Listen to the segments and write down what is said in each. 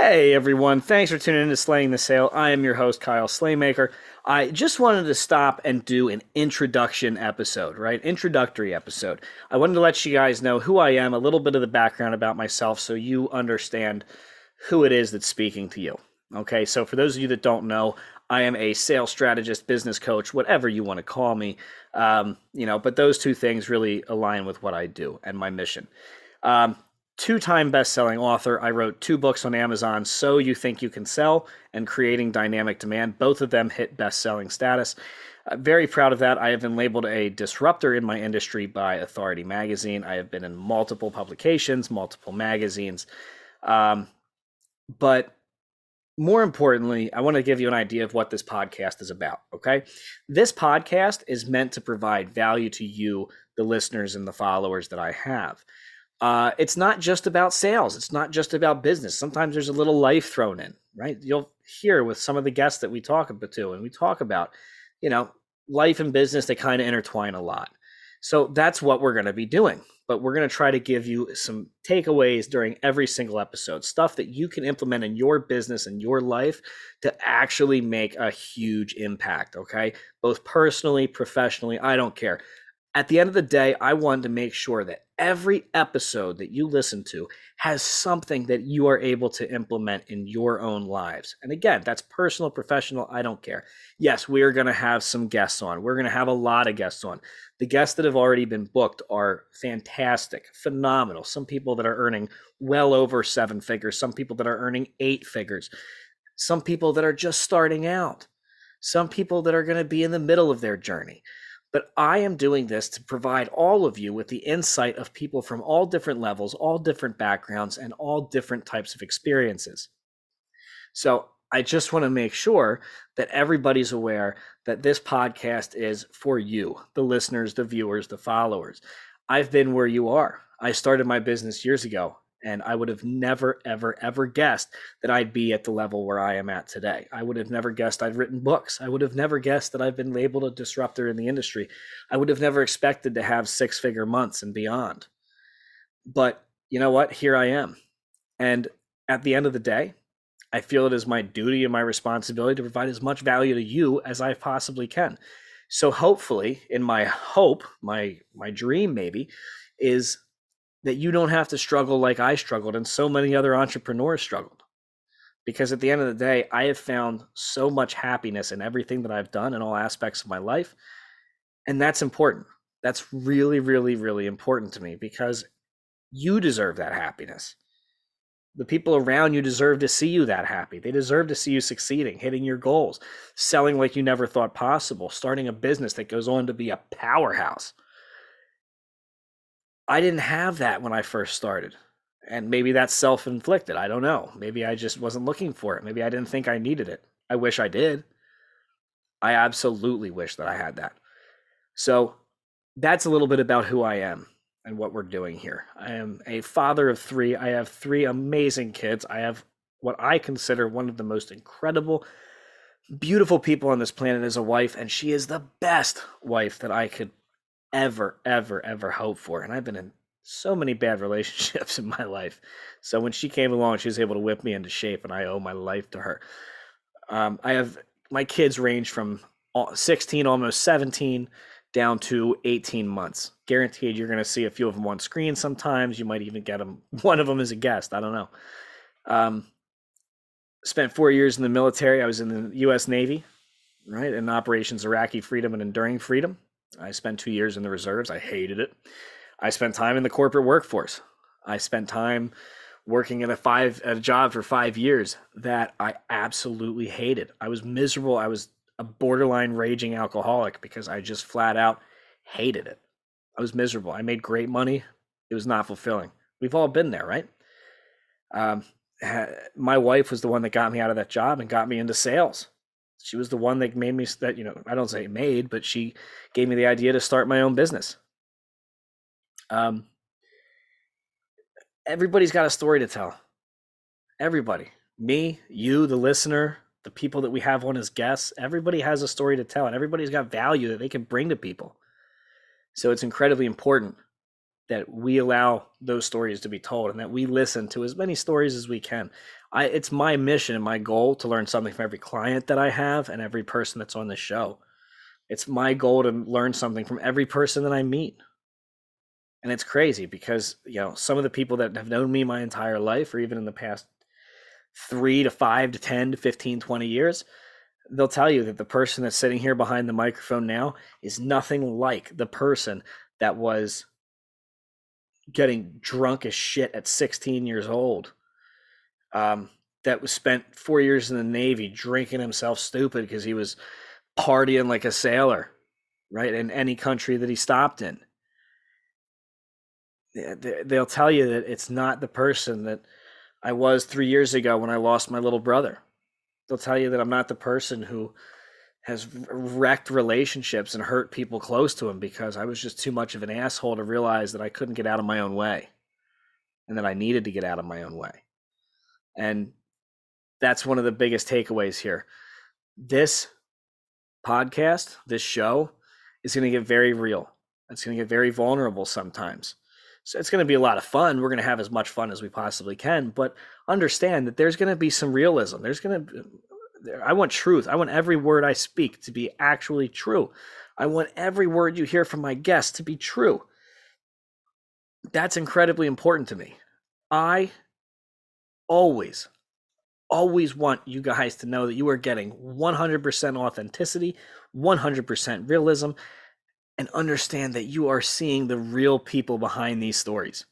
Hey everyone, thanks for tuning in to Slaying the Sale. I am your host, Kyle Slaymaker. I just wanted to stop and do an introduction episode, right? Introductory episode. I wanted to let you guys know who I am, a little bit of the background about myself so you understand who it is that's speaking to you. Okay, so for those of you that don't know, I am a sales strategist, business coach, whatever you want to call me. Um, you know, but those two things really align with what I do and my mission. Um, two-time best-selling author. I wrote two books on Amazon, So You Think You Can Sell and Creating Dynamic Demand. Both of them hit best-selling status. Uh, very proud of that. I have been labeled a disruptor in my industry by Authority Magazine. I have been in multiple publications, multiple magazines. Um, but more importantly, I want to give you an idea of what this podcast is about. Okay. This podcast is meant to provide value to you, the listeners and the followers that I have uh, it's not just about sales. It's not just about business. Sometimes there's a little life thrown in, right? You'll hear with some of the guests that we talk about too, and we talk about, you know, life and business. They kind of intertwine a lot. So that's what we're going to be doing. But we're going to try to give you some takeaways during every single episode, stuff that you can implement in your business and your life to actually make a huge impact. Okay. Both personally, professionally, I don't care. At the end of the day, I want to make sure that every episode that you listen to has something that you are able to implement in your own lives. And again, that's personal, professional, I don't care. Yes, we are going to have some guests on. We're going to have a lot of guests on. The guests that have already been booked are fantastic, phenomenal. Some people that are earning well over seven figures, some people that are earning eight figures, some people that are just starting out, some people that are going to be in the middle of their journey. But I am doing this to provide all of you with the insight of people from all different levels, all different backgrounds, and all different types of experiences. So I just want to make sure that everybody's aware that this podcast is for you, the listeners, the viewers, the followers. I've been where you are. I started my business years ago and I would have never, ever, ever guessed that I'd be at the level where I am at today. I would have never guessed I'd written books. I would have never guessed that I've been labeled a disruptor in the industry. I would have never expected to have six figure months and beyond. But you know what? Here I am. And at the end of the day, I feel it is my duty and my responsibility to provide as much value to you as I possibly can. So hopefully, in my hope, my my dream maybe, is that you don't have to struggle like I struggled and so many other entrepreneurs struggled. Because at the end of the day, I have found so much happiness in everything that I've done in all aspects of my life. And that's important. That's really, really, really important to me because you deserve that happiness. The people around you deserve to see you that happy. They deserve to see you succeeding, hitting your goals, selling like you never thought possible, starting a business that goes on to be a powerhouse. I didn't have that when I first started. And maybe that's self inflicted. I don't know. Maybe I just wasn't looking for it. Maybe I didn't think I needed it. I wish I did. I absolutely wish that I had that. So that's a little bit about who I am and what we're doing here. I am a father of three. I have three amazing kids. I have what I consider one of the most incredible, beautiful people on this planet as a wife, and she is the best wife that I could ever, ever, ever hope for. And I've been in so many bad relationships in my life. So when she came along, she was able to whip me into shape, and I owe my life to her. Um, I have my kids range from 16, almost 17, down to 18 months. Guaranteed, you're going to see a few of them on screen sometimes. You might even get them, one of them as a guest. I don't know. Um, spent four years in the military. I was in the U.S. Navy, right, in Operations Iraqi Freedom and Enduring Freedom. I spent two years in the reserves. I hated it. I spent time in the corporate workforce. I spent time working at a five at a job for five years that I absolutely hated. I was miserable. I was a borderline raging alcoholic because I just flat out hated it. I was miserable. I made great money. It was not fulfilling. We've all been there, right? Um, my wife was the one that got me out of that job and got me into sales. She was the one that made me that you know I don't say made, but she gave me the idea to start my own business. Um, everybody's got a story to tell. Everybody, me, you, the listener, the people that we have on as guests, everybody has a story to tell, and everybody's got value that they can bring to people. So it's incredibly important that we allow those stories to be told and that we listen to as many stories as we can. I, it's my mission and my goal to learn something from every client that I have and every person that's on the show. It's my goal to learn something from every person that I meet. And it's crazy because, you know, some of the people that have known me my entire life or even in the past three to five to 10 to 15, 20 years, they'll tell you that the person that's sitting here behind the microphone now is nothing like the person that was getting drunk as shit at 16 years old. Um, that was spent four years in the Navy drinking himself stupid because he was partying like a sailor, right? In any country that he stopped in. They'll tell you that it's not the person that I was three years ago when I lost my little brother. They'll tell you that I'm not the person who has wrecked relationships and hurt people close to him because I was just too much of an asshole to realize that I couldn't get out of my own way and that I needed to get out of my own way. And that's one of the biggest takeaways here. This podcast, this show is going to get very real. It's going to get very vulnerable sometimes. So it's going to be a lot of fun. We're going to have as much fun as we possibly can, but understand that there's going to be some realism. There's going to I want truth. I want every word I speak to be actually true. I want every word you hear from my guests to be true. That's incredibly important to me. I always, always want you guys to know that you are getting 100% authenticity, 100% realism, and understand that you are seeing the real people behind these stories.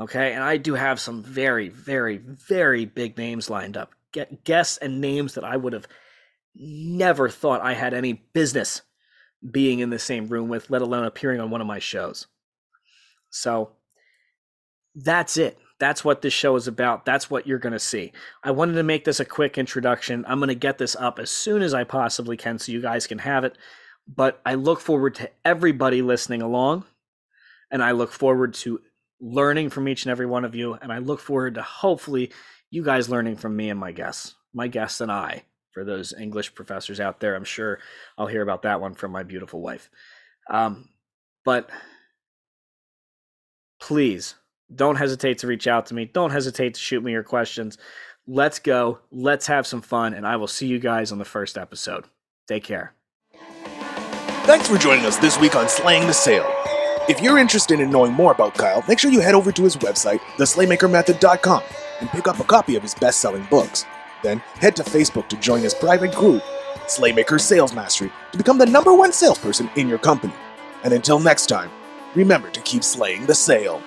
Okay. And I do have some very, very, very big names lined up get guests and names that I would have never thought I had any business being in the same room with, let alone appearing on one of my shows. So that's it. That's what this show is about. That's what you're going to see. I wanted to make this a quick introduction. I'm going to get this up as soon as I possibly can so you guys can have it. But I look forward to everybody listening along. And I look forward to learning from each and every one of you. And I look forward to hopefully you guys learning from me and my guests, my guests and I. For those English professors out there, I'm sure I'll hear about that one from my beautiful wife. Um, but please don't hesitate to reach out to me. Don't hesitate to shoot me your questions. Let's go. Let's have some fun. And I will see you guys on the first episode. Take care. Thanks for joining us this week on Slaying the Sale. If you're interested in knowing more about Kyle, make sure you head over to his website, theslaymakermethod.com and pick up a copy of his best selling books. Then head to Facebook to join his private group, Slaymaker Sales Mastery, to become the number one salesperson in your company. And until next time, remember to keep slaying the sale.